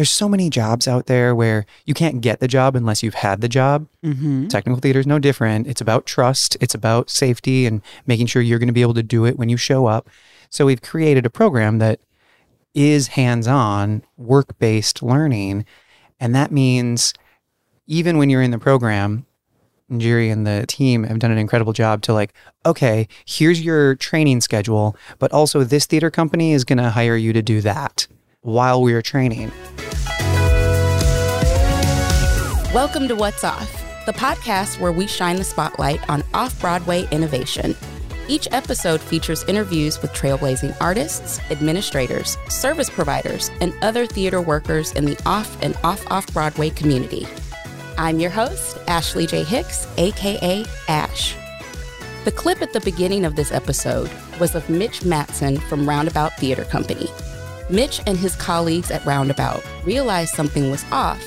there's so many jobs out there where you can't get the job unless you've had the job. Mm-hmm. Technical theater is no different. It's about trust, it's about safety and making sure you're going to be able to do it when you show up. So we've created a program that is hands on, work based learning. And that means even when you're in the program, Njeri and the team have done an incredible job to like, okay, here's your training schedule, but also this theater company is going to hire you to do that while we are training. Welcome to What's Off, the podcast where we shine the spotlight on off Broadway innovation. Each episode features interviews with trailblazing artists, administrators, service providers, and other theater workers in the off and off off Broadway community. I'm your host, Ashley J. Hicks, aka Ash. The clip at the beginning of this episode was of Mitch Mattson from Roundabout Theater Company. Mitch and his colleagues at Roundabout realized something was off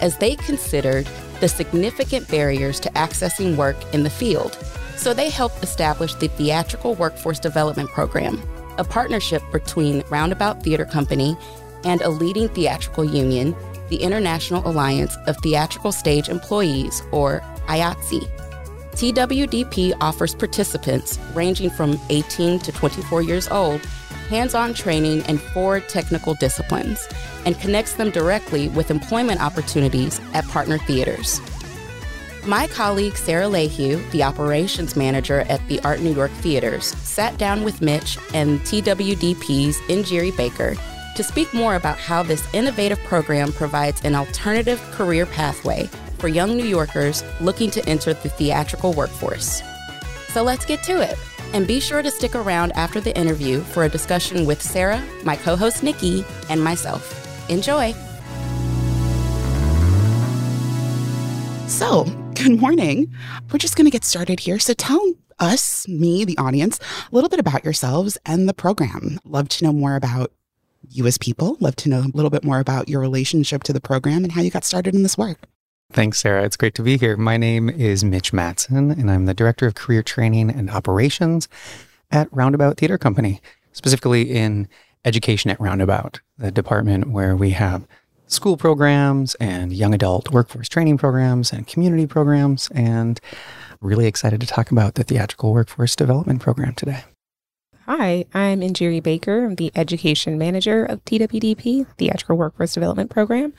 as they considered the significant barriers to accessing work in the field. So they helped establish the Theatrical Workforce Development Program, a partnership between Roundabout Theater Company and a leading theatrical union, the International Alliance of Theatrical Stage Employees, or IATSE. TWDP offers participants ranging from 18 to 24 years old hands on training in four technical disciplines and connects them directly with employment opportunities at partner theaters. My colleague Sarah Lahue, the operations manager at the Art New York Theaters, sat down with Mitch and TWDP's Njeri Baker to speak more about how this innovative program provides an alternative career pathway for young New Yorkers looking to enter the theatrical workforce. So let's get to it. And be sure to stick around after the interview for a discussion with Sarah, my co host Nikki, and myself. Enjoy. So, good morning. We're just going to get started here. So, tell us, me, the audience, a little bit about yourselves and the program. Love to know more about you as people. Love to know a little bit more about your relationship to the program and how you got started in this work. Thanks, Sarah. It's great to be here. My name is Mitch Mattson, and I'm the Director of Career Training and Operations at Roundabout Theater Company, specifically in education at Roundabout, the department where we have school programs and young adult workforce training programs and community programs. And really excited to talk about the Theatrical Workforce Development Program today. Hi, I'm Njeri Baker. I'm the Education Manager of TWDP, Theatrical Workforce Development Program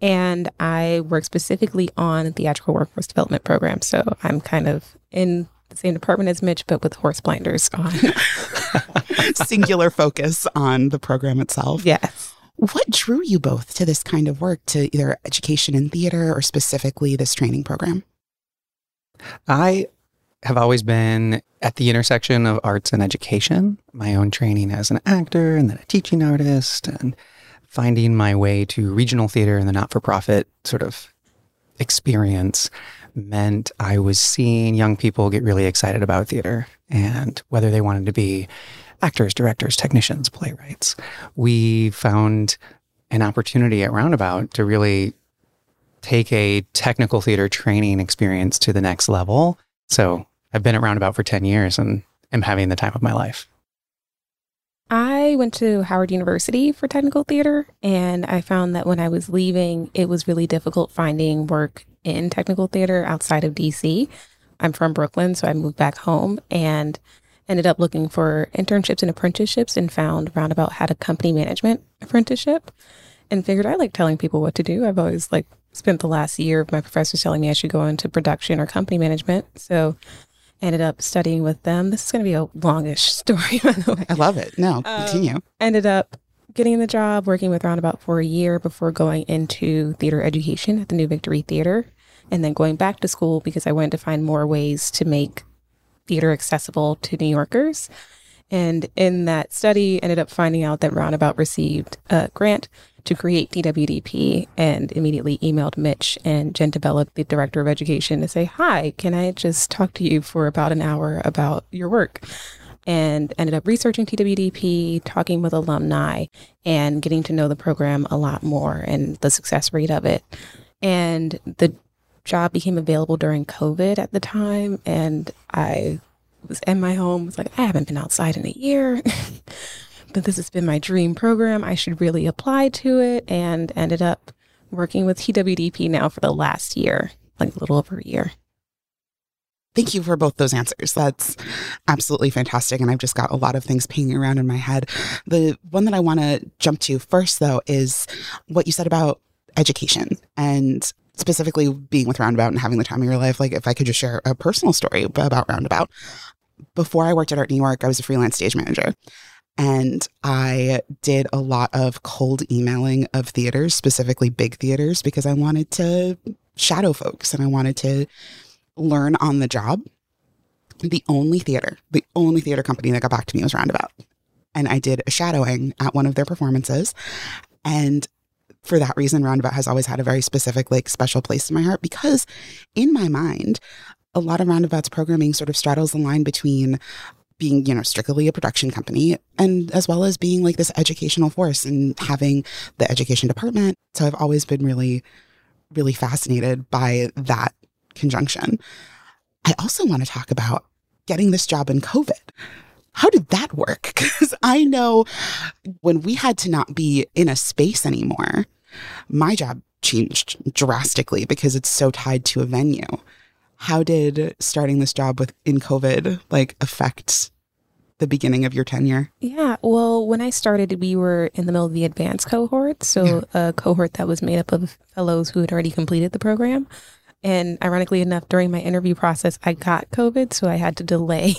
and I work specifically on theatrical workforce development programs. So I'm kind of in the same department as Mitch, but with horse blinders on. Singular focus on the program itself. Yes. What drew you both to this kind of work, to either education in theater or specifically this training program? I have always been at the intersection of arts and education, my own training as an actor and then a teaching artist and finding my way to regional theater and the not for profit sort of experience meant I was seeing young people get really excited about theater and whether they wanted to be actors, directors, technicians, playwrights. We found an opportunity at Roundabout to really take a technical theater training experience to the next level. So I've been at Roundabout for 10 years and am having the time of my life. I went to Howard University for technical theater, and I found that when I was leaving, it was really difficult finding work in technical theater outside of DC. I'm from Brooklyn, so I moved back home and ended up looking for internships and apprenticeships and found Roundabout had a company management apprenticeship and figured I like telling people what to do. I've always like spent the last year of my professors telling me I should go into production or company management. So ended up studying with them. This is going to be a longish story, by the way. I love it. No, continue. Um, ended up getting the job, working with Roundabout for a year before going into theater education at the New Victory Theater, and then going back to school because I wanted to find more ways to make theater accessible to New Yorkers. And in that study, ended up finding out that Roundabout received a grant to create TWDP and immediately emailed Mitch and Jen DiBella, the director of education, to say, Hi, can I just talk to you for about an hour about your work? And ended up researching TWDP, talking with alumni, and getting to know the program a lot more and the success rate of it. And the job became available during COVID at the time. And I was in my home, was like, I haven't been outside in a year. but this has been my dream program. I should really apply to it. And ended up working with TWDP now for the last year, like a little over a year. Thank you for both those answers. That's absolutely fantastic. And I've just got a lot of things pinging around in my head. The one that I want to jump to first, though, is what you said about education and specifically being with Roundabout and having the time of your life. Like, if I could just share a personal story about Roundabout. Before I worked at Art New York, I was a freelance stage manager. And I did a lot of cold emailing of theaters, specifically big theaters, because I wanted to shadow folks and I wanted to learn on the job. The only theater, the only theater company that got back to me was Roundabout. And I did a shadowing at one of their performances. And for that reason, Roundabout has always had a very specific, like, special place in my heart because in my mind, a lot of Roundabout's programming sort of straddles the line between being, you know, strictly a production company and as well as being like this educational force and having the education department. So I've always been really, really fascinated by that conjunction. I also want to talk about getting this job in COVID. How did that work? Because I know when we had to not be in a space anymore, my job changed drastically because it's so tied to a venue. How did starting this job with in COVID like affect the beginning of your tenure? Yeah. Well, when I started, we were in the middle of the advanced cohort. So, yeah. a cohort that was made up of fellows who had already completed the program. And ironically enough, during my interview process, I got COVID. So, I had to delay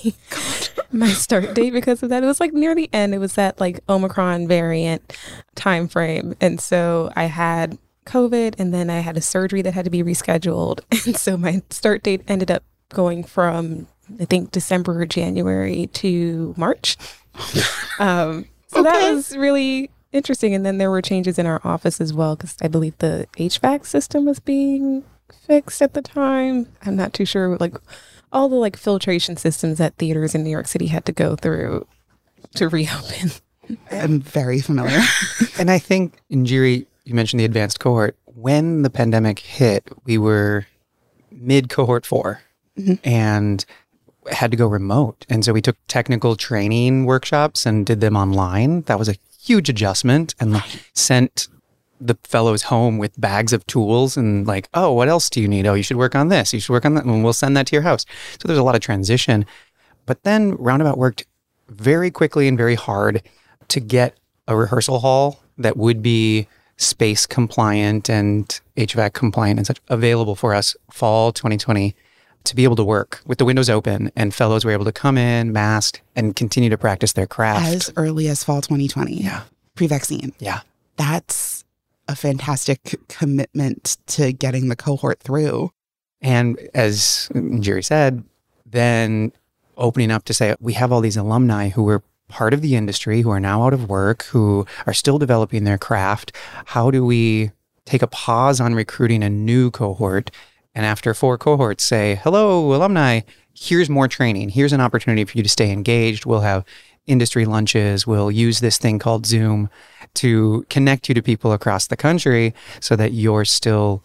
my start date because of that. It was like near the end, it was that like Omicron variant time frame. And so, I had COVID and then I had a surgery that had to be rescheduled. And so, my start date ended up going from I think December or January to March. um, so okay. that was really interesting. And then there were changes in our office as well because I believe the HVAC system was being fixed at the time. I'm not too sure, like all the like filtration systems that theaters in New York City had to go through to reopen. I'm very familiar. and I think, Njeri, you mentioned the advanced cohort. When the pandemic hit, we were mid cohort 4 mm-hmm. And had to go remote. And so we took technical training workshops and did them online. That was a huge adjustment and like sent the fellows home with bags of tools and like, oh, what else do you need? Oh, you should work on this. You should work on that. And we'll send that to your house. So there's a lot of transition. But then Roundabout worked very quickly and very hard to get a rehearsal hall that would be space compliant and HVAC compliant and such available for us fall 2020 to be able to work with the windows open and fellows were able to come in masked and continue to practice their craft. As early as fall 2020 yeah. Pre-vaccine. Yeah. That's a fantastic commitment to getting the cohort through. And as Njeri said then opening up to say we have all these alumni who were part of the industry who are now out of work who are still developing their craft how do we take a pause on recruiting a new cohort and after four cohorts say, hello, alumni, here's more training. Here's an opportunity for you to stay engaged. We'll have industry lunches. We'll use this thing called Zoom to connect you to people across the country so that you're still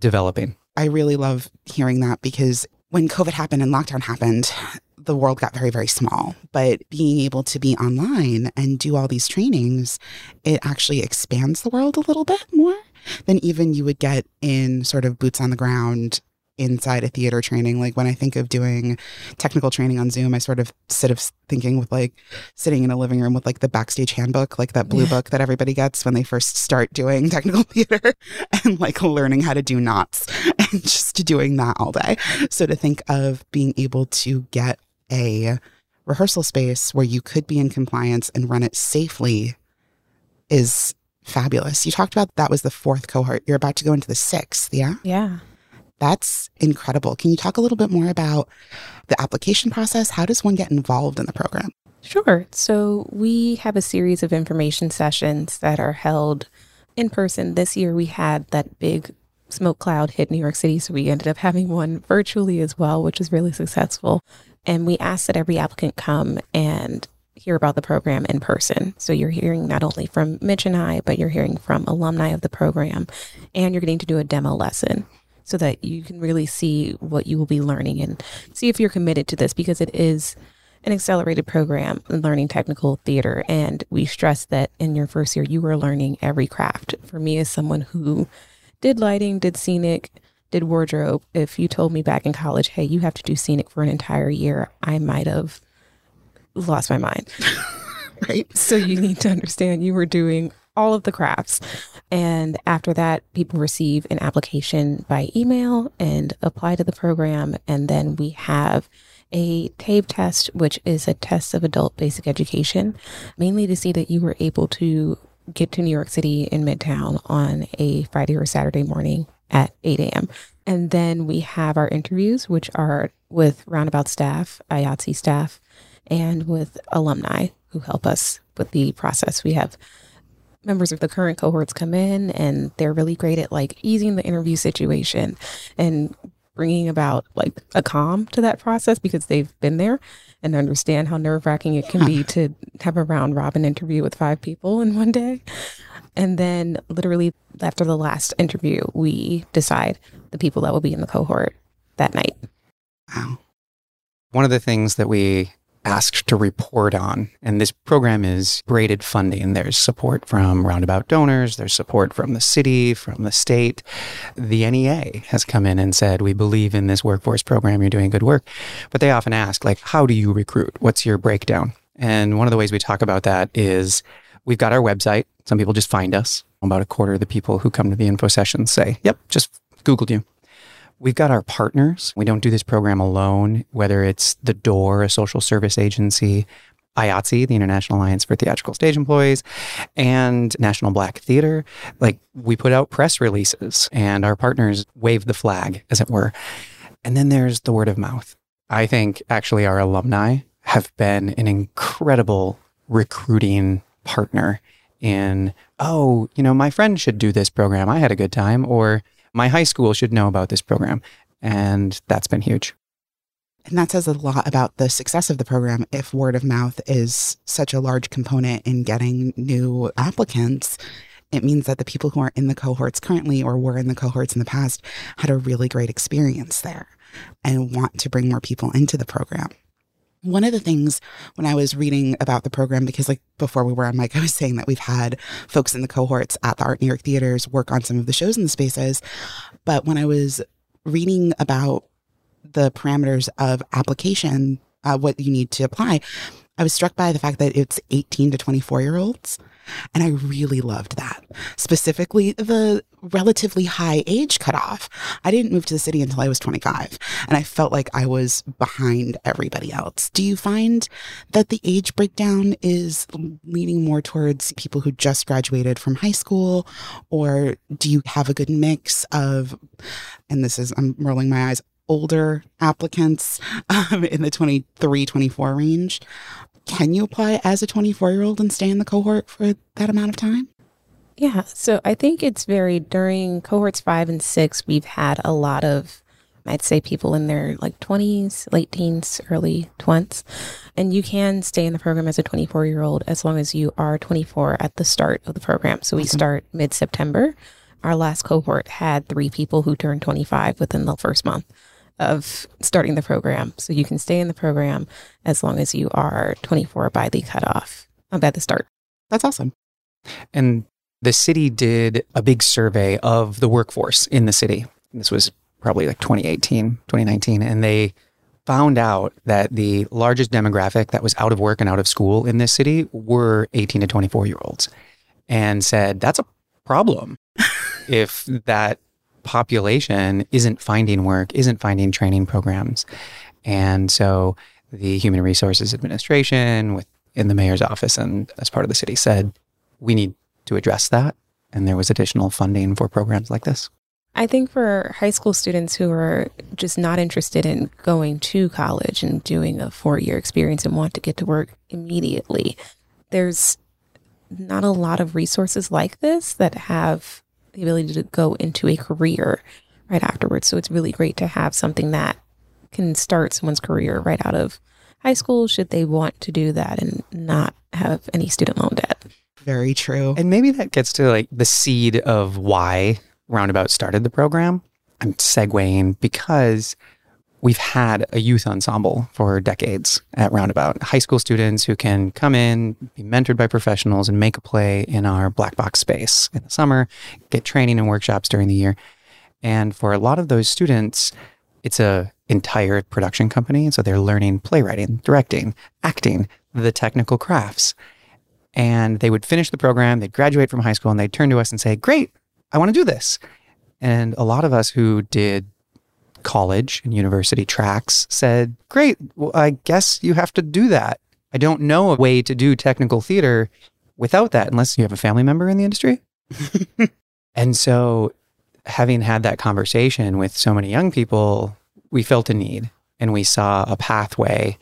developing. I really love hearing that because when COVID happened and lockdown happened, the world got very, very small. But being able to be online and do all these trainings, it actually expands the world a little bit more than even you would get in sort of boots on the ground inside a theater training. Like when I think of doing technical training on Zoom, I sort of sit of thinking with like sitting in a living room with like the backstage handbook, like that blue yeah. book that everybody gets when they first start doing technical theater and like learning how to do knots and just doing that all day. So to think of being able to get a rehearsal space where you could be in compliance and run it safely is fabulous. You talked about that was the fourth cohort. You're about to go into the sixth, yeah? Yeah. That's incredible. Can you talk a little bit more about the application process? How does one get involved in the program? Sure. So, we have a series of information sessions that are held in person. This year, we had that big smoke cloud hit New York City. So, we ended up having one virtually as well, which was really successful. And we asked that every applicant come and hear about the program in person. So you're hearing not only from Mitch and I, but you're hearing from alumni of the program, and you're getting to do a demo lesson so that you can really see what you will be learning and see if you're committed to this because it is an accelerated program in learning technical theater. And we stress that in your first year, you are learning every craft. For me, as someone who did lighting, did scenic, did wardrobe, if you told me back in college, hey, you have to do scenic for an entire year, I might have lost my mind. Right. So you need to understand you were doing all of the crafts. And after that, people receive an application by email and apply to the program. And then we have a TABE test, which is a test of adult basic education, mainly to see that you were able to get to New York City in Midtown on a Friday or Saturday morning at 8 a.m. And then we have our interviews, which are with Roundabout staff, IATSE staff, and with alumni who help us with the process. We have members of the current cohorts come in and they're really great at like easing the interview situation and bringing about like a calm to that process because they've been there and understand how nerve wracking it can be to have a round robin interview with five people in one day. And then, literally, after the last interview, we decide the people that will be in the cohort that night. Wow. One of the things that we asked to report on, and this program is braided funding. There's support from roundabout donors, there's support from the city, from the state. The NEA has come in and said, We believe in this workforce program, you're doing good work. But they often ask, like, how do you recruit? What's your breakdown? And one of the ways we talk about that is we've got our website. Some people just find us. About a quarter of the people who come to the info sessions say, Yep, just Googled you. We've got our partners. We don't do this program alone, whether it's The Door, a social service agency, IATSE, the International Alliance for Theatrical Stage Employees, and National Black Theater. Like we put out press releases and our partners wave the flag, as it were. And then there's the word of mouth. I think actually our alumni have been an incredible recruiting partner in, oh, you know, my friend should do this program. I had a good time. Or my high school should know about this program. And that's been huge. And that says a lot about the success of the program if word of mouth is such a large component in getting new applicants. It means that the people who are in the cohorts currently or were in the cohorts in the past had a really great experience there and want to bring more people into the program. One of the things when I was reading about the program, because like before we were on mic, I was saying that we've had folks in the cohorts at the Art New York theaters work on some of the shows in the spaces. But when I was reading about the parameters of application, uh, what you need to apply, I was struck by the fact that it's 18 to 24 year olds. And I really loved that. Specifically, the relatively high age cutoff. I didn't move to the city until I was 25, and I felt like I was behind everybody else. Do you find that the age breakdown is leaning more towards people who just graduated from high school, or do you have a good mix of, and this is, I'm rolling my eyes, older applicants um, in the 23, 24 range? Can you apply as a 24 year old and stay in the cohort for that amount of time? Yeah. So I think it's very during cohorts five and six, we've had a lot of, I'd say, people in their like 20s, late teens, early 20s. And you can stay in the program as a 24 year old as long as you are 24 at the start of the program. So we awesome. start mid September. Our last cohort had three people who turned 25 within the first month of starting the program. So you can stay in the program as long as you are 24 by the cutoff, uh, by the start. That's awesome. And the city did a big survey of the workforce in the city. This was probably like 2018, 2019. And they found out that the largest demographic that was out of work and out of school in this city were 18 to 24 year olds and said, that's a problem if that population isn't finding work, isn't finding training programs. And so the Human Resources Administration with in the mayor's office and as part of the city said, we need to address that. And there was additional funding for programs like this. I think for high school students who are just not interested in going to college and doing a four year experience and want to get to work immediately, there's not a lot of resources like this that have the ability to go into a career right afterwards. So it's really great to have something that can start someone's career right out of high school should they want to do that and not have any student loan debt. Very true. And maybe that gets to like the seed of why Roundabout started the program. I'm segueing because we've had a youth ensemble for decades at Roundabout. High school students who can come in, be mentored by professionals, and make a play in our black box space in the summer, get training and workshops during the year. And for a lot of those students, it's a entire production company. So they're learning playwriting, directing, acting, the technical crafts. And they would finish the program, they'd graduate from high school, and they'd turn to us and say, Great, I want to do this. And a lot of us who did college and university tracks said, Great, well, I guess you have to do that. I don't know a way to do technical theater without that unless you have a family member in the industry. and so, having had that conversation with so many young people, we felt a need and we saw a pathway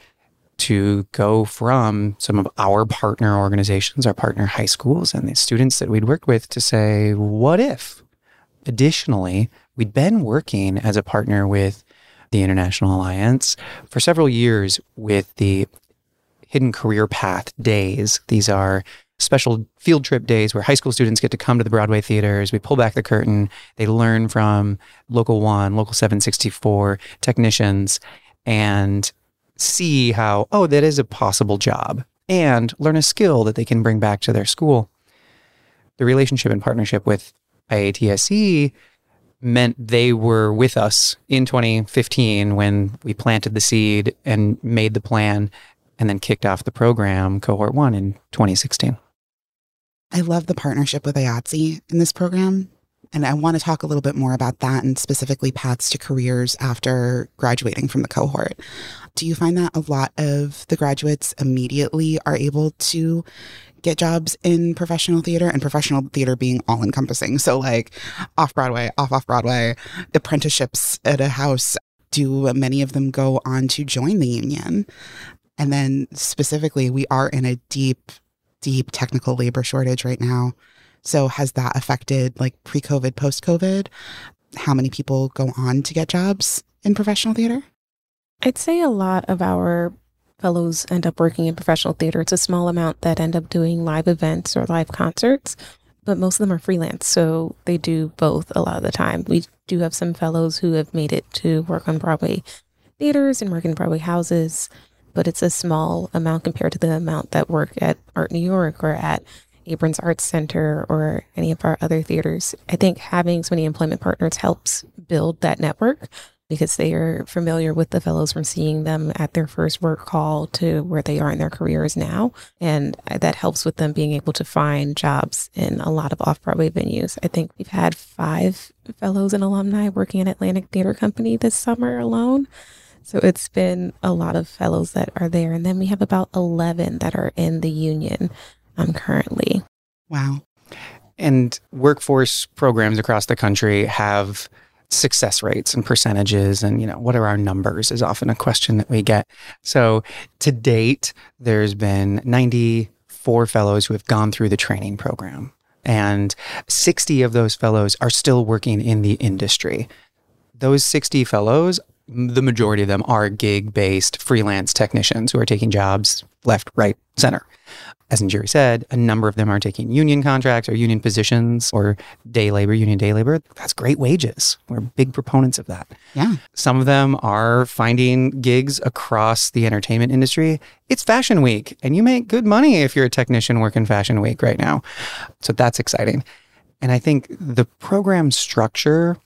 to go from some of our partner organizations, our partner high schools, and the students that we'd worked with to say, what if? Additionally, we'd been working as a partner with the International Alliance for several years with the Hidden Career Path Days. These are special field trip days where high school students get to come to the Broadway theaters. We pull back the curtain. They learn from Local 1, Local 764 technicians and see how, oh, that is a possible job and learn a skill that they can bring back to their school. The relationship and partnership with IATSE meant they were with us in 2015 when we planted the seed and made the plan and then kicked off the program, cohort one, in 2016. I love the partnership with IATSE in this program. And I want to talk a little bit more about that and specifically paths to careers after graduating from the cohort. Do you find that a lot of the graduates immediately are able to get jobs in professional theater and professional theater being all encompassing? So, like off Broadway, off off Broadway, apprenticeships at a house. Do many of them go on to join the union? And then specifically, we are in a deep, deep technical labor shortage right now. So has that affected like pre-COVID, post-COVID? How many people go on to get jobs in professional theater? I'd say a lot of our fellows end up working in professional theater. It's a small amount that end up doing live events or live concerts, but most of them are freelance. So they do both a lot of the time. We do have some fellows who have made it to work on Broadway theaters and work in Broadway houses, but it's a small amount compared to the amount that work at Art New York or at Abrons Arts Center or any of our other theaters. I think having so many employment partners helps build that network because they are familiar with the fellows from seeing them at their first work call to where they are in their careers now. And that helps with them being able to find jobs in a lot of off Broadway venues. I think we've had five fellows and alumni working at Atlantic Theater Company this summer alone. So it's been a lot of fellows that are there. And then we have about 11 that are in the union um, currently. Wow. And workforce programs across the country have success rates and percentages and you know what are our numbers is often a question that we get. So to date there's been 94 fellows who have gone through the training program and 60 of those fellows are still working in the industry. Those 60 fellows the majority of them are gig based freelance technicians who are taking jobs left right center as Njeri said, a number of them are taking union contracts or union positions or day labor, union day labor. That's great wages. We're big proponents of that. Yeah. Some of them are finding gigs across the entertainment industry. It's fashion week and you make good money if you're a technician working fashion week right now. So that's exciting. And I think the program structure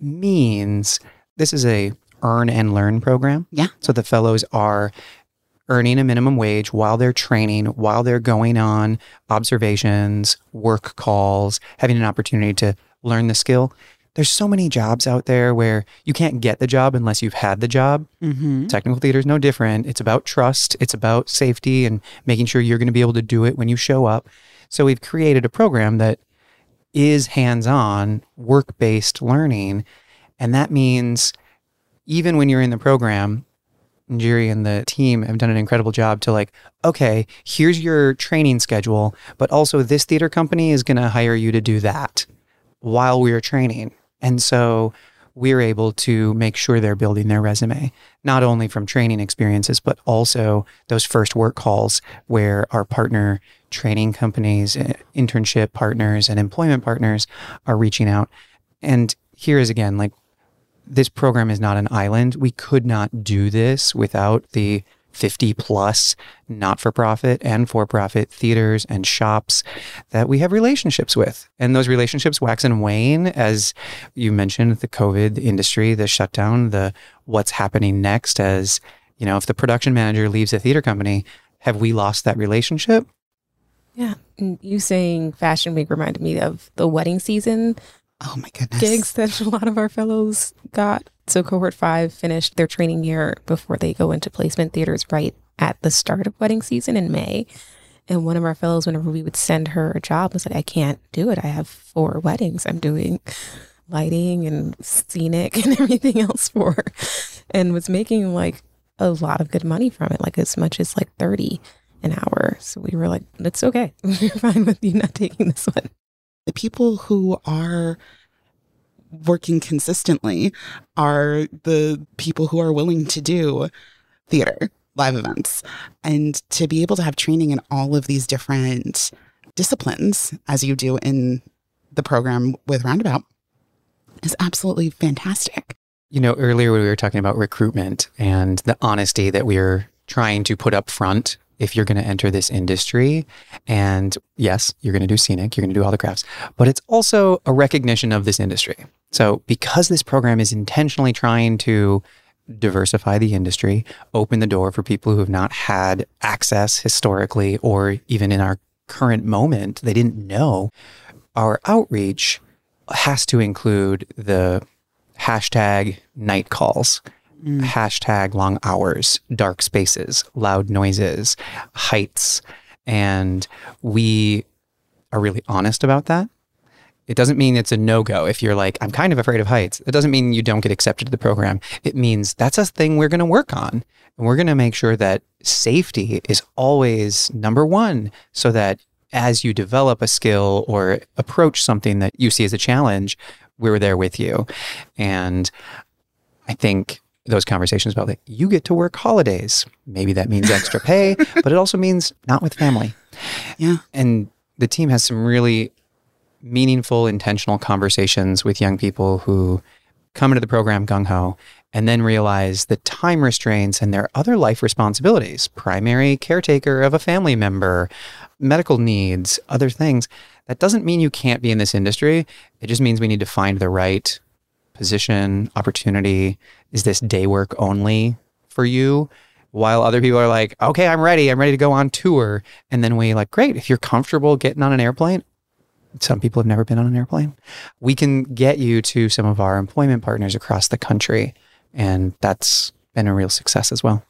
means this is a earn and learn program. Yeah. So the fellows are earning a minimum wage while they're training, while they're going on observations, work calls, having an opportunity to learn the skill. There's so many jobs out there where you can't get the job unless you've had the job. Mm-hmm. Technical theater is no different. It's about trust, it's about safety and making sure you're going to be able to do it when you show up. So we've created a program that is hands on, work based learning. And that means even when you're in the program, Njeri and the team have done an incredible job to like, okay, here's your training schedule, but also this theater company is going to hire you to do that while we are training. And so we're able to make sure they're building their resume, not only from training experiences, but also those first work calls where our partner training companies, eh, internship partners, and employment partners are reaching out. And here is again, like this program is not an island. We could not do this without the 50 plus not for profit and for profit theaters and shops that we have relationships with. And those relationships wax and wane as you mentioned the COVID industry, the shutdown, the what's happening next as, you know, if the production manager leaves a theater company, have we lost that relationship? Yeah. You saying Fashion Week reminded me of the wedding season Oh my goodness. gigs that a lot of our fellows got. So cohort five finished their training year before they go into placement theaters right at the start of wedding season in May. And one of our fellows, whenever we would send her a job, was like, I can't do it. I have four weddings. I'm doing lighting and scenic and everything else for. And was making like a lot of good money from it, like as much as like 30 an hour. So we were like, it's okay. We're fine with you not taking this one. The people who are working consistently are the people who are willing to do theater, live events, and to be able to have training in all of these different disciplines, as you do in the program with Roundabout, is absolutely fantastic. You know, earlier we were talking about recruitment and the honesty that we are trying to put up front if you're going to enter this industry. And yes, you're going to do scenic, you're going to do all the crafts, but it's also a recognition of this industry. So, because this program is intentionally trying to diversify the industry, open the door for people who have not had access historically or even in our current moment, they didn't know, our outreach has to include the hashtag night calls, hashtag long hours, dark spaces, loud noises, heights. And we are really honest about that. It doesn't mean it's a no go. If you're like, I'm kind of afraid of heights, it doesn't mean you don't get accepted to the program. It means that's a thing we're going to work on. And we're going to make sure that safety is always number one so that as you develop a skill or approach something that you see as a challenge, we're there with you. And I think those conversations about like, you get to work holidays. Maybe that means extra pay, but it also means not with family. Yeah. And the team has some really meaningful, intentional conversations with young people who come into the program gung ho and then realize the time restraints and their other life responsibilities primary caretaker of a family member, medical needs, other things. That doesn't mean you can't be in this industry. It just means we need to find the right position, opportunity. Is this day work only for you? While other people are like, okay, I'm ready. I'm ready to go on tour. And then we like, great. If you're comfortable getting on an airplane, some people have never been on an airplane. We can get you to some of our employment partners across the country. And that's been a real success as well.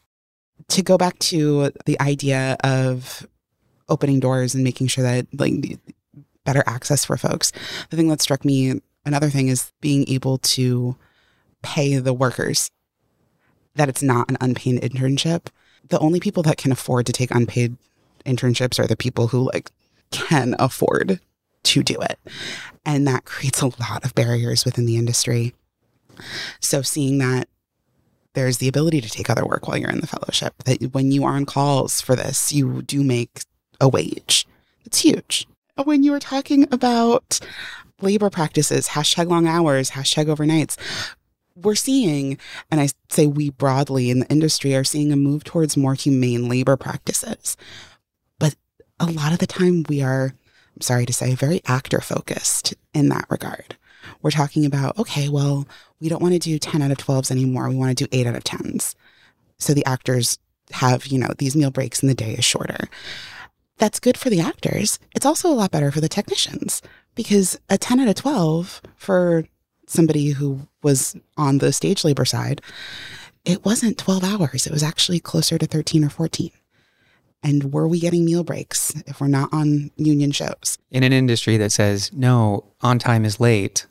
to go back to the idea of opening doors and making sure that like better access for folks the thing that struck me another thing is being able to pay the workers that it's not an unpaid internship the only people that can afford to take unpaid internships are the people who like can afford to do it and that creates a lot of barriers within the industry so seeing that there's the ability to take other work while you're in the fellowship. That when you are on calls for this, you do make a wage. It's huge. When you were talking about labor practices, hashtag long hours, hashtag overnights, we're seeing, and I say we broadly in the industry are seeing a move towards more humane labor practices. But a lot of the time we are, I'm sorry to say, very actor focused in that regard. We're talking about, okay, well, we don't want to do 10 out of 12s anymore. We want to do 8 out of 10s. So the actors have, you know, these meal breaks and the day is shorter. That's good for the actors. It's also a lot better for the technicians because a 10 out of 12 for somebody who was on the stage labor side, it wasn't 12 hours. It was actually closer to 13 or 14. And were we getting meal breaks if we're not on union shows? In an industry that says, no, on time is late,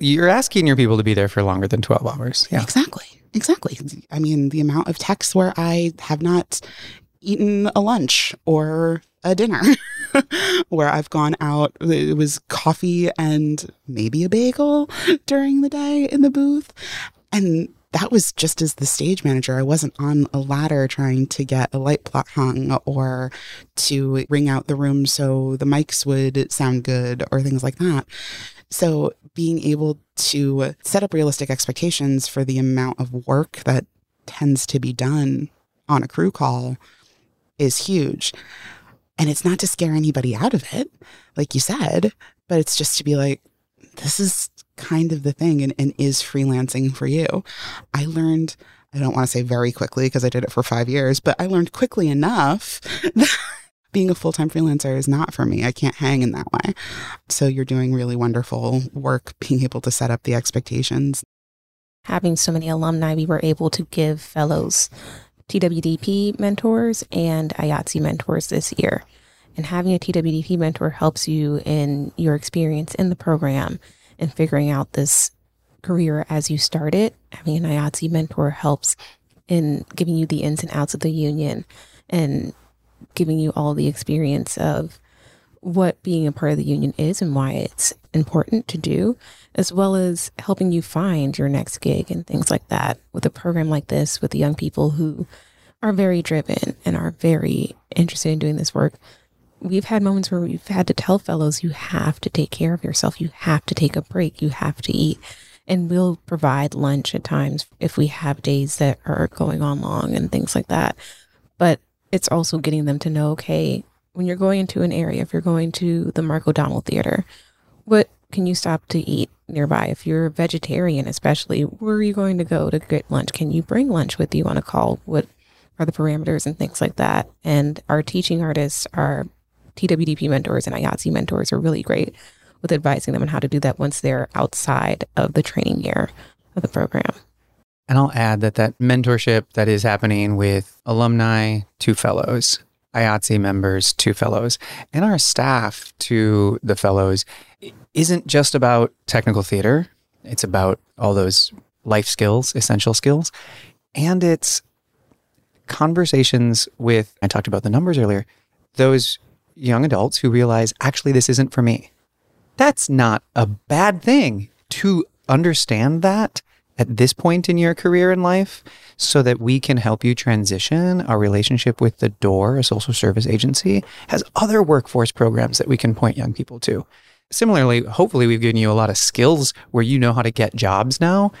you're asking your people to be there for longer than 12 hours. Yeah. Exactly. Exactly. I mean, the amount of texts where I have not eaten a lunch or a dinner, where I've gone out, it was coffee and maybe a bagel during the day in the booth. And that was just as the stage manager. I wasn't on a ladder trying to get a light plot hung or to ring out the room so the mics would sound good or things like that. So being able to set up realistic expectations for the amount of work that tends to be done on a crew call is huge. And it's not to scare anybody out of it, like you said, but it's just to be like, this is kind of the thing and, and is freelancing for you. I learned, I don't want to say very quickly because I did it for five years, but I learned quickly enough that being a full time freelancer is not for me. I can't hang in that way. So you're doing really wonderful work being able to set up the expectations. Having so many alumni, we were able to give fellows TWDP mentors and IATSE mentors this year. And having a TWDP mentor helps you in your experience in the program and figuring out this career as you start it. Having an IATSE mentor helps in giving you the ins and outs of the union and giving you all the experience of what being a part of the union is and why it's important to do, as well as helping you find your next gig and things like that. With a program like this, with the young people who are very driven and are very interested in doing this work, we've had moments where we've had to tell fellows, you have to take care of yourself. You have to take a break. You have to eat. And we'll provide lunch at times if we have days that are going on long and things like that. But it's also getting them to know, okay, when you're going into an area, if you're going to the Mark O'Donnell Theater, what can you stop to eat nearby? If you're a vegetarian, especially, where are you going to go to get lunch? Can you bring lunch with you on a call? What are the parameters and things like that? And our teaching artists, our TWDP mentors and IATSE mentors are really great with advising them on how to do that once they're outside of the training year of the program. And I'll add that that mentorship that is happening with alumni to fellows, IATSE members to fellows, and our staff to the fellows isn't just about technical theater. It's about all those life skills, essential skills. And it's conversations with, I talked about the numbers earlier, those young adults who realize actually this isn't for me. That's not a bad thing to understand that at this point in your career in life so that we can help you transition. Our relationship with the Door, a social service agency, has other workforce programs that we can point young people to. Similarly, hopefully, we've given you a lot of skills where you know how to get jobs now.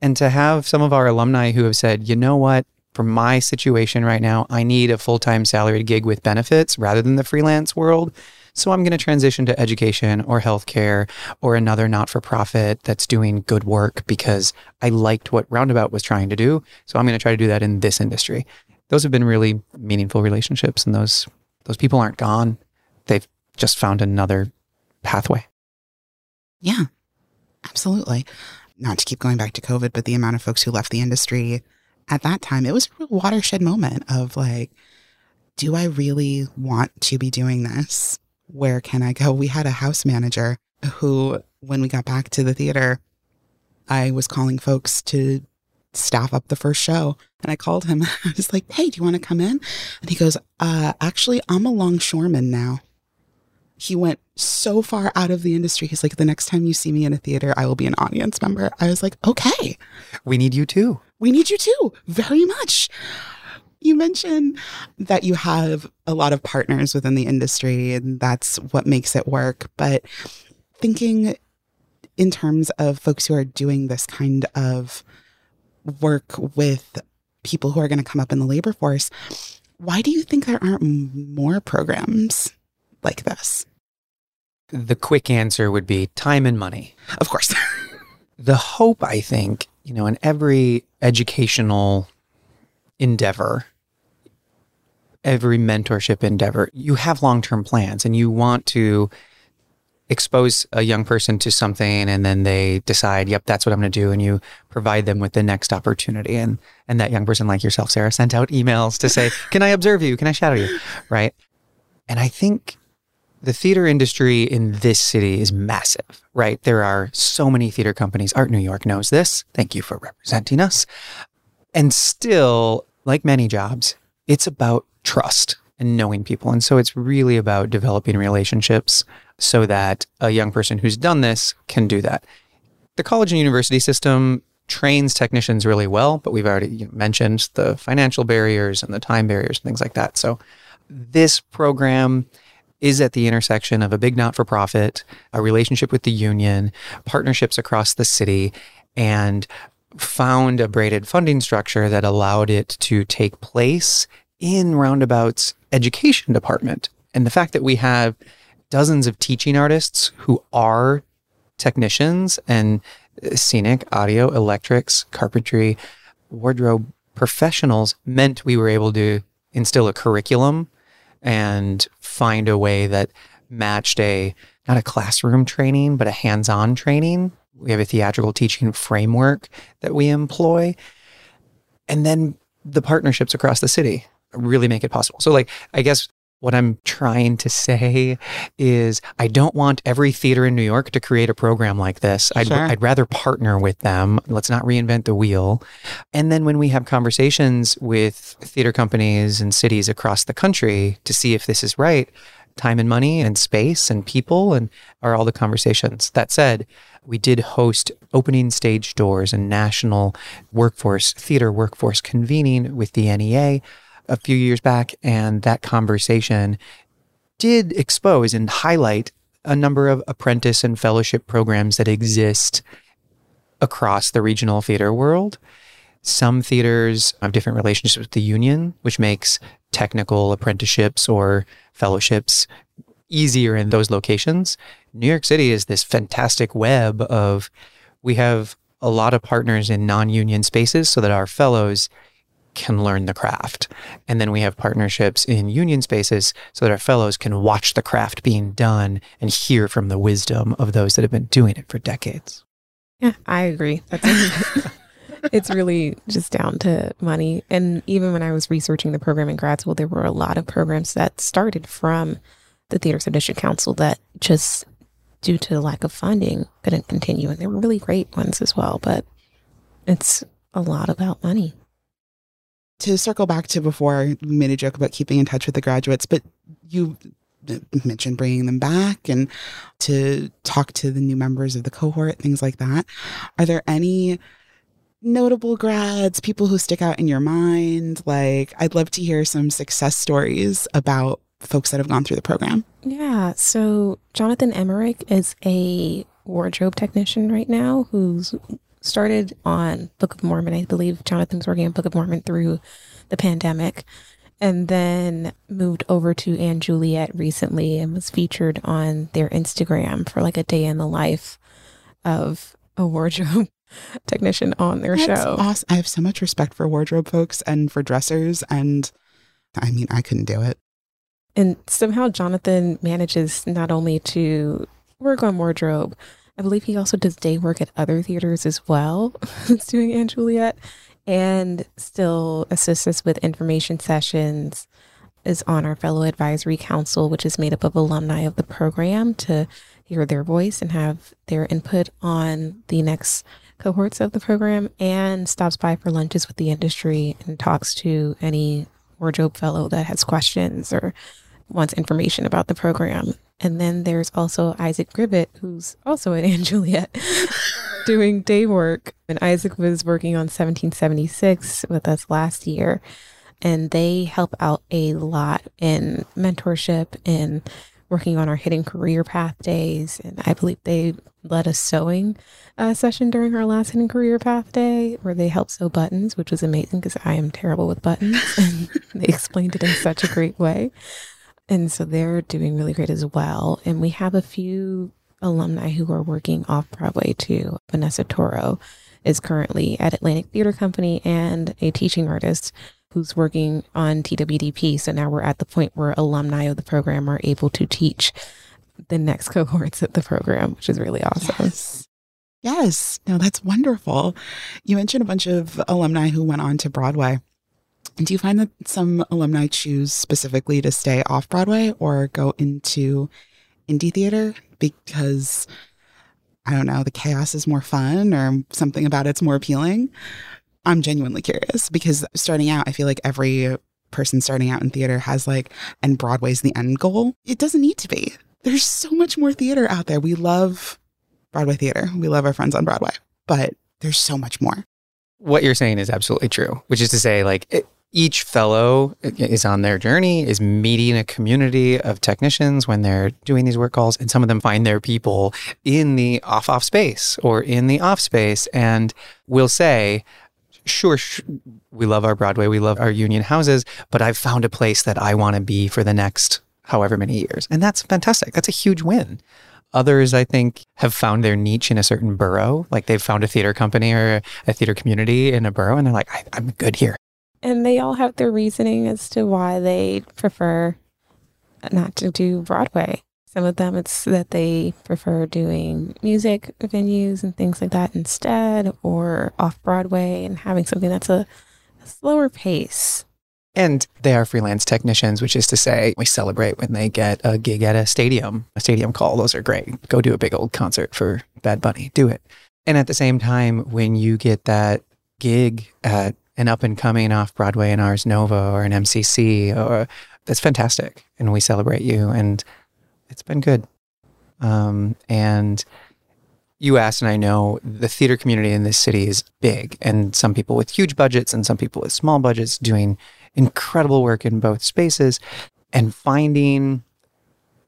And to have some of our alumni who have said, you know what, for my situation right now, I need a full time salaried gig with benefits rather than the freelance world. So I'm going to transition to education or healthcare or another not for profit that's doing good work because I liked what Roundabout was trying to do. So I'm going to try to do that in this industry. Those have been really meaningful relationships and those those people aren't gone. They've just found another pathway. Yeah. Absolutely. Not to keep going back to COVID, but the amount of folks who left the industry at that time, it was a watershed moment of like, do I really want to be doing this? Where can I go? We had a house manager who, when we got back to the theater, I was calling folks to staff up the first show. And I called him. I was like, hey, do you want to come in? And he goes, uh, actually, I'm a longshoreman now. He went so far out of the industry. He's like, the next time you see me in a theater, I will be an audience member. I was like, okay. We need you too. We need you too, very much you mentioned that you have a lot of partners within the industry and that's what makes it work. But thinking in terms of folks who are doing this kind of work with people who are going to come up in the labor force, why do you think there aren't more programs like this? The quick answer would be time and money. Of course. the hope, I think, you know, in every educational endeavor every mentorship endeavor, you have long term plans and you want to expose a young person to something and then they decide, yep, that's what I'm going to do. And you provide them with the next opportunity. And, and that young person, like yourself, Sarah, sent out emails to say, can I observe you? Can I shadow you? Right. And I think the theater industry in this city is massive, right? There are so many theater companies. Art New York knows this. Thank you for representing us. And still, like many jobs, it's about trust and knowing people. And so it's really about developing relationships so that a young person who's done this can do that. The college and university system trains technicians really well, but we've already mentioned the financial barriers and the time barriers and things like that. So this program is at the intersection of a big not for profit, a relationship with the union, partnerships across the city, and found a braided funding structure that allowed it to take place in Roundabout's education department. And the fact that we have dozens of teaching artists who are technicians and uh, scenic, audio, electrics, carpentry, wardrobe professionals meant we were able to instill a curriculum and find a way that matched a not a classroom training, but a hands-on training. We have a theatrical teaching framework that we employ. And then the partnerships across the city really make it possible. So like I guess what I'm trying to say is I don't want every theater in New York to create a program like this. I'd, Sure. I'd rather partner with them. Let's not reinvent the wheel. And then when we have conversations with theater companies and cities across the country to see if this is right, time and money and space and people and are all the conversations. That said, we did host opening stage doors and national workforce, theater workforce convening with the NEA a few years back. And that conversation did expose and highlight a number of apprentice and fellowship programs that exist across the regional theater world. Some theaters have different relationships with the union, which makes technical apprenticeships or fellowships easier in those locations. New York City is this fantastic web of we have a lot of partners in non-union spaces so that our fellows can learn the craft. And then we have partnerships in union spaces so that our fellows can watch the craft being done and hear from the wisdom of those that have been doing it for decades. Yeah, I agree. That's it's really just down to money. And even when I was researching the program in grad school, there were a lot of programs that started from the Theater Subdistrict Council that just due to the lack of funding couldn't continue. And they were really great ones as well. But it's a lot about money. To circle back to before we made a joke about keeping in touch with the graduates, but you mentioned bringing them back and to talk to the new members of the cohort, things like that. Are there any notable grads, people who stick out in your mind? Like, I'd love to hear some success stories about folks that have gone through the program. Yeah. So Jonathan Emmerich is a wardrobe technician right now who's started on Book of Mormon. I believe Jonathan's working on Book of Mormon through the pandemic and then moved over to & Juliet recently and was featured on their Instagram for like a day in the life of a wardrobe technician on their That's show. awesome. I have so much respect for wardrobe folks and for dressers. And I mean, I couldn't do it. And somehow Jonathan manages not only to work on wardrobe, I believe he also does day work at other theaters as well. He's doing & Juliet and still assists us with information sessions, is on our fellow advisory council, which is made up of alumni of the program to hear their voice and have their input on the next cohorts of the program, and stops by for lunches with the industry and talks to any wardrobe fellow that has questions or wants information about the program. And then there's also Isaac Gribbett, who's also at & Juliet doing day work. And Isaac was working on 1776 with us last year. And they help out a lot in mentorship and working on our hidden career path days. And I believe they led a sewing uh, session during our last hidden career path day where they helped sew buttons, which was amazing because I am terrible with buttons. And they explained it in such a great way. And so they're doing really great as well. And we have a few alumni who are working off Broadway too. Vanessa Toro is currently at Atlantic Theater Company and a teaching artist who's working on TWDP. So now we're at the point where alumni of the program are able to teach the next cohorts of the program, which is really awesome. Yes. Yes. No, that's wonderful. You mentioned a bunch of alumni who went on to Broadway. Do you find that some alumni choose specifically to stay off Broadway or go into indie theater because I don't know, the chaos is more fun or something about it's more appealing? I'm genuinely curious because starting out, I feel like every person starting out in theater has like, and Broadway's the end goal. It doesn't need to be. There's so much more theater out there. We love Broadway theater. We love our friends on Broadway, but there's so much more. What you're saying is absolutely true, which is to say, like, it, each fellow is on their journey, is meeting a community of technicians when they're doing these work calls. And some of them find their people in the off off space or in the off space and will say, Sure, sh- we love our Broadway, we love our union houses, but I've found a place that I want to be for the next however many years. And that's fantastic. That's a huge win. Others, I think, have found their niche in a certain borough. Like they've found a theater company or a theater community in a borough, and they're like, I, am good here. And they all have their reasoning as to why they prefer not to do Broadway. Some of them, it's that they prefer doing music venues and things like that instead, or off Broadway and having something that's a, a slower pace. And they are freelance technicians, which is to say, we celebrate when they get a gig at a stadium, a stadium call. Those are great. Go do a big old concert for Bad Bunny. Do it. And at the same time, when you get that gig at an up and coming off Broadway in Ars Nova or an MCC, or that's fantastic. And we celebrate you. And it's been good. Um, and you asked, and I know the theater community in this city is big, and some people with huge budgets and some people with small budgets doing incredible work in both spaces. And finding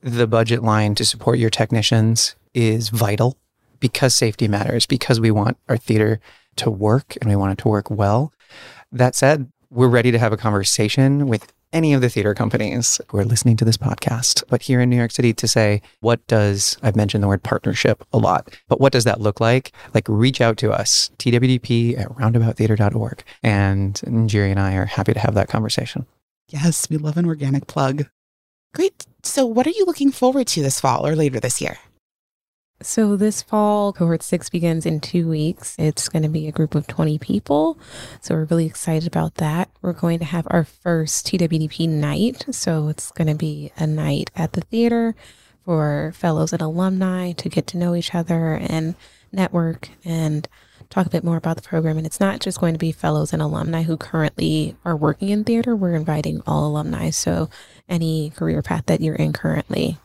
the budget line to support your technicians is vital because safety matters, because we want our theater to work and we want it to work well. That said, we're ready to have a conversation with any of the theater companies who are listening to this podcast, but here in New York City to say, what does, I've mentioned the word partnership a lot, but what does that look like? Like reach out to us, twdp at roundabouttheater.org. And Njeri and I are happy to have that conversation. Yes, we love an organic plug. Great. So, what are you looking forward to this fall or later this year? So this fall, cohort six begins in two weeks. It's going to be a group of 20 people. So we're really excited about that. We're going to have our first TWDP night. So it's going to be a night at the theater for fellows and alumni to get to know each other and network and talk a bit more about the program. And it's not just going to be fellows and alumni who currently are working in theater. We're inviting all alumni. So any career path that you're in currently,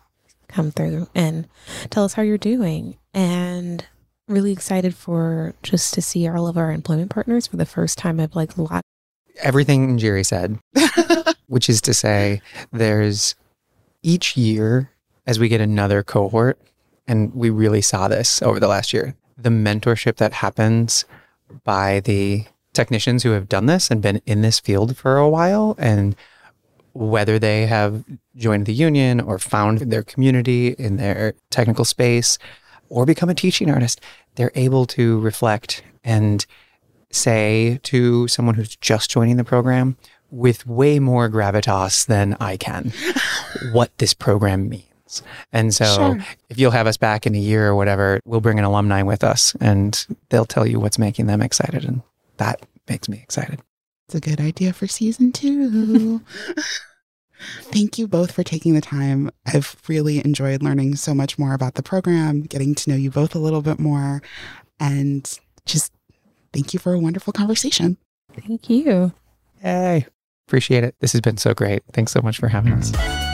come through and tell us how you're doing. And really excited for just to see all of our employment partners for the first time. I've like a lot. Everything Njeri said, which is to say, there's each year as we get another cohort, and we really saw this over the last year, the mentorship that happens by the technicians who have done this and been in this field for a while and whether they have joined the union or found their community in their technical space or become a teaching artist, they're able to reflect and say to someone who's just joining the program with way more gravitas than I can what this program means. And so sure. if you'll have us back in a year or whatever, we'll bring an alumni with us and they'll tell you what's making them excited. And that makes me excited. It's a good idea for season two. Thank you both for taking the time. I've really enjoyed learning so much more about the program, getting to know you both a little bit more, and just thank you for a wonderful conversation. Thank you. Hey, Appreciate it. This has been so great. Thanks so much for having us.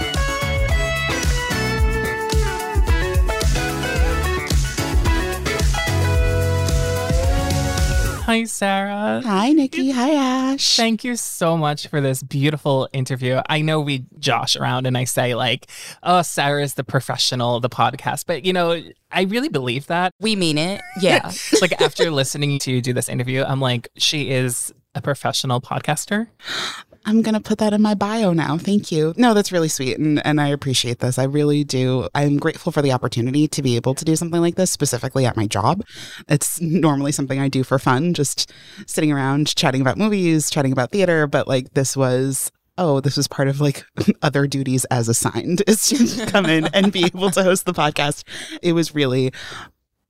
Hi, Sarah. Hi, Nikki. Hi, Ash. Thank you so much for this beautiful interview. I know we josh around and I say, like, oh, Sarah is the professional of the podcast, but you know, I really believe that. We mean it. Yeah. like, after listening to you do this interview, I'm like, she is a professional podcaster. I'm going to put that in my bio now. Thank you. No, that's really sweet. And, and I appreciate this. I really do. I'm grateful for the opportunity to be able to do something like this, specifically at my job. It's normally something I do for fun, just sitting around chatting about movies, chatting about theater. But like this was oh, this was part of like other duties as assigned is to come in and be able to host the podcast. It was really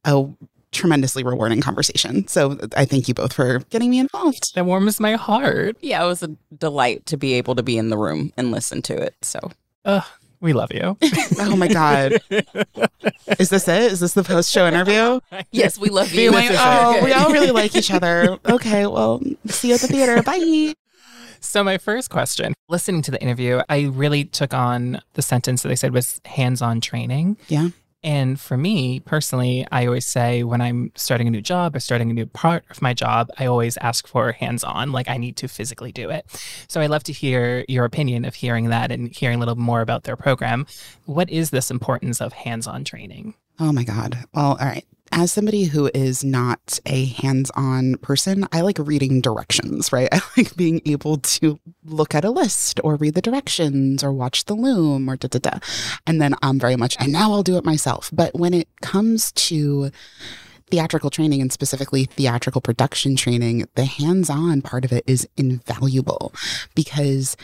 a tremendously rewarding conversation. So I thank you both for getting me involved. That warms my heart. Yeah, it was a delight to be able to be in the room and listen to it. So, uh, we love you. oh my God. Is this it? Is this the post show interview? yes, we love you. oh, we all really like each other. Okay, well, see you at the theater. Bye. So, my first question listening to the interview, I really took on the sentence that they said was hands on training. Yeah. And for me personally, I always say when I'm starting a new job or starting a new part of my job, I always ask for hands on, like I need to physically do it. So I love to hear your opinion of hearing that and hearing a little more about their program. What is this importance of hands on training? Oh my God. Well, all right. As somebody who is not a hands on person, I like reading directions, right? I like being able to look at a list or read the directions or watch the loom or da da da. And then I'm very much, and now I'll do it myself. But when it comes to theatrical training and specifically theatrical production training, the hands on part of it is invaluable because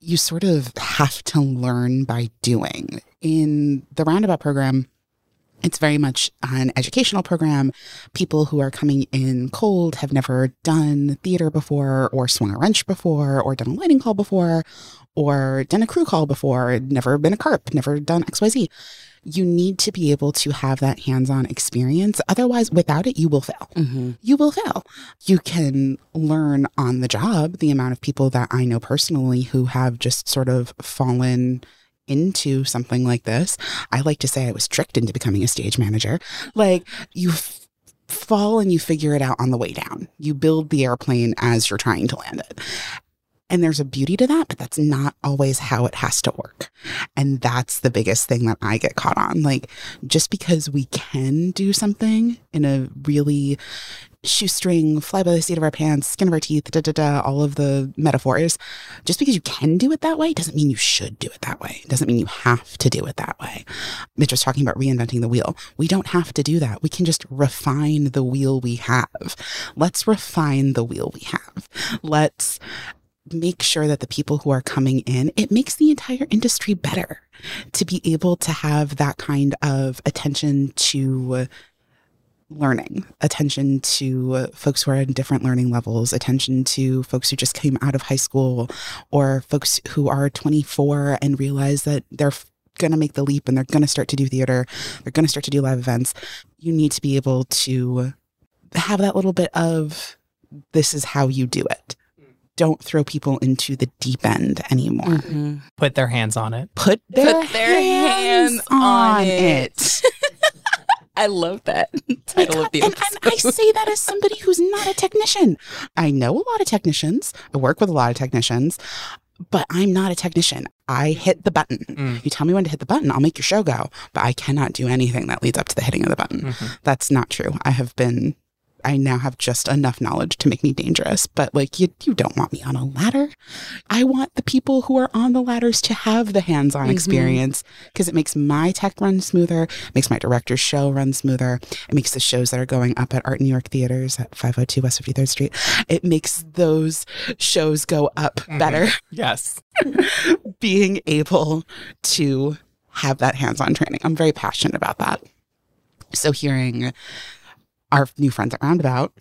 you sort of have to learn by doing. In the Roundabout program, it's very much an educational program. People who are coming in cold have never done theater before, or swung a wrench before, or done a lighting call before, or done a crew call before, never been a carp, never done XYZ. You need to be able to have that hands on experience. Otherwise, without it, you will fail. Mm-hmm. You will fail. You can learn on the job. The amount of people that I know personally who have just sort of fallen into something like this. I like to say I was tricked into becoming a stage manager. Like you f- fall and you figure it out on the way down. You build the airplane as you're trying to land it. And there's a beauty to that, but that's not always how it has to work. And that's the biggest thing that I get caught on. Like, just because we can do something in a really shoestring, fly by the seat of our pants, skin of our teeth, da da da, all of the metaphors. Just because you can do it that way doesn't mean you should do it that way. It doesn't mean you have to do it that way. Mitch was talking about reinventing the wheel. We don't have to do that. We can just refine the wheel we have. Let's refine the wheel we have. Let's make sure that the people who are coming in, it makes the entire industry better to be able to have that kind of attention to learning, attention to folks who are in different learning levels, attention to folks who just came out of high school or folks who are 24 and realize that they're going to make the leap and they're going to start to do theater, they're going to start to do live events. You need to be able to have that little bit of this is how you do it. Don't throw people into the deep end anymore. Mm-hmm. Put their hands on it. Put their, Put their hands, hands on on it. I love that title of the and, and I say that as somebody who's not a technician. I know a lot of technicians. I work with a lot of technicians, but I'm not a technician. I hit the button. Mm. You tell me when to hit the button, I'll make your show go. But I cannot do anything that leads up to the hitting of the button. Mhm. That's not true. I have been. I now have just enough knowledge to make me dangerous, but like you, you don't want me on a ladder. I want the people who are on the ladders to have the hands-on Mhm. experience because it makes my tech run smoother, makes my director's show run smoother. It makes the shows that are going up at Art New York Theaters at 502 West 53rd Street. It makes those shows go up Mhm. better Yes. being able to have that hands-on training. I'm very passionate about that. So hearing our new friends at Roundabout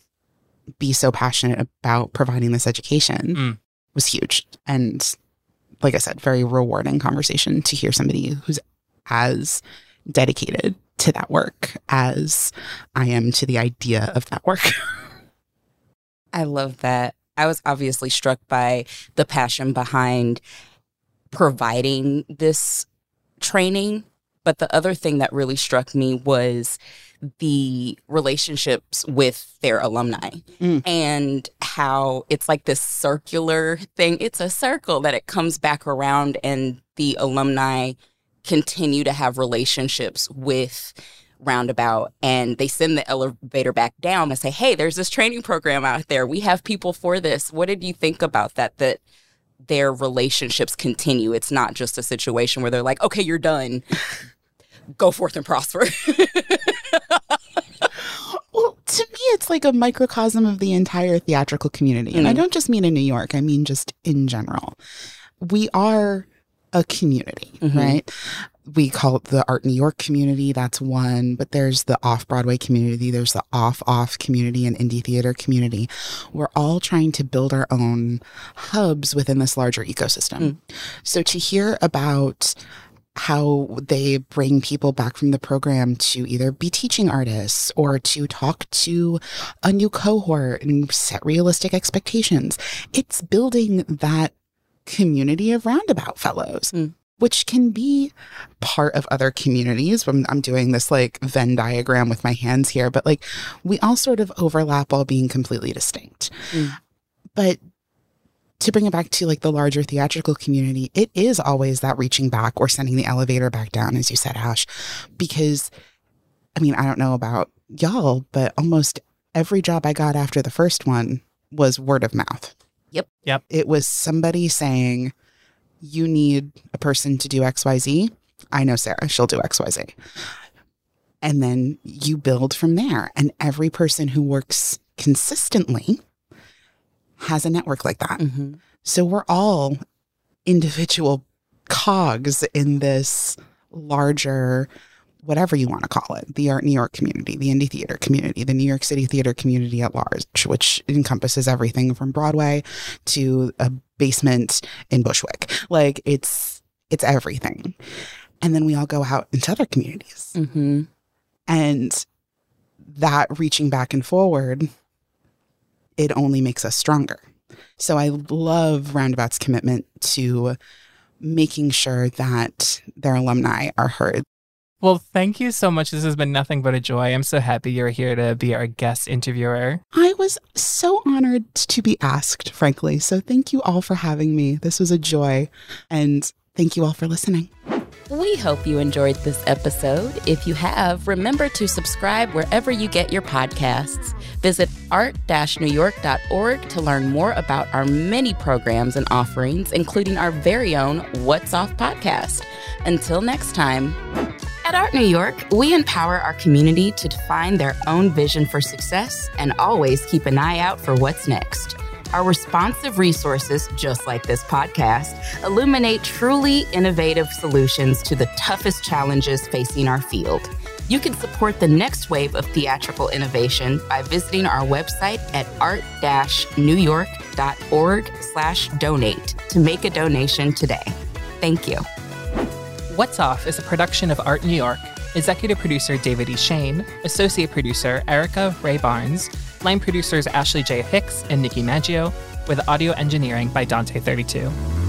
be so passionate about providing this education Mm. was huge. And like I said, very rewarding conversation to hear somebody who's as dedicated to that work as I am to the idea of that work. I love that. I was obviously struck by the passion behind providing this training. But the other thing that really struck me was the relationships with their alumni Mm. and how it's like this circular thing. It's a circle that it comes back around, and the alumni continue to have relationships with roundabout. And they send the elevator back down and say hey there's this training program out there. We have people for this. What did you think about that that their relationships continue? It's not just a situation where they're like okay you're done go forth and prosper Well, to me, it's like a microcosm of the entire theatrical community. And I Mhm. don't just mean in New York, I mean just in general. We are a community, Mhm. right? We call it the Art New York community. That's one. But there's the off Broadway community, there's the off off community and indie theater community. We're all trying to build our own hubs within this larger ecosystem. Mm. So to hear about how they bring people back from the program to either be teaching artists or to talk to a new cohort and set realistic expectations. It's building that community of roundabout fellows. Mm. which can be part of other communities. When I'm doing this like Venn diagram with my hands here, but like we all sort of overlap while being completely distinct. Mm. But to bring it back to like the larger theatrical community, it is always that reaching back or sending the elevator back down, as you said, Ash, because I mean, I don't know about y'all, but almost every job I got after the first one was word of mouth. Yep. Yep. It was somebody saying, you need a person to do XYZ. I know Sarah, she'll do XYZ. And then you build from there. And every person who works consistently has a network like that. Mhm. So we're all individual cogs in this larger, whatever you want to call it, the Art New York community, the indie theater community, the New York City theater community at large, which encompasses everything from Broadway to a basement in Bushwick. Like it's it's everything. And then we all go out into other communities. Mhm. And that reaching back and forward, it only makes us stronger. So I love Roundabout's commitment to making sure that their alumni are heard. Well, thank you so much. This has been nothing but a joy. I'm so happy you're here to be our guest interviewer. I was so honored to be asked, frankly. So thank you all for having me. This was a joy. And thank you all for listening. We hope you enjoyed this episode. If you have, remember to subscribe wherever you get your podcasts. Visit art-newyork.org to learn more about our many programs and offerings, including our very own What's Off podcast. Until next time. At Art New York, we empower our community to define their own vision for success and always keep an eye out for what's next. Our responsive resources, just like this podcast, illuminate truly innovative solutions to the toughest challenges facing our field. You can support the next wave of theatrical innovation by visiting our website at art-newyork.org slash donate to make a donation today. Thank you. What's Off is a production of Art New York. Executive producer David E. Shane, associate producer Erica Ray Barnes, line producers Ashley J. Hicks and Nikki Maggio, with audio engineering by Dante32.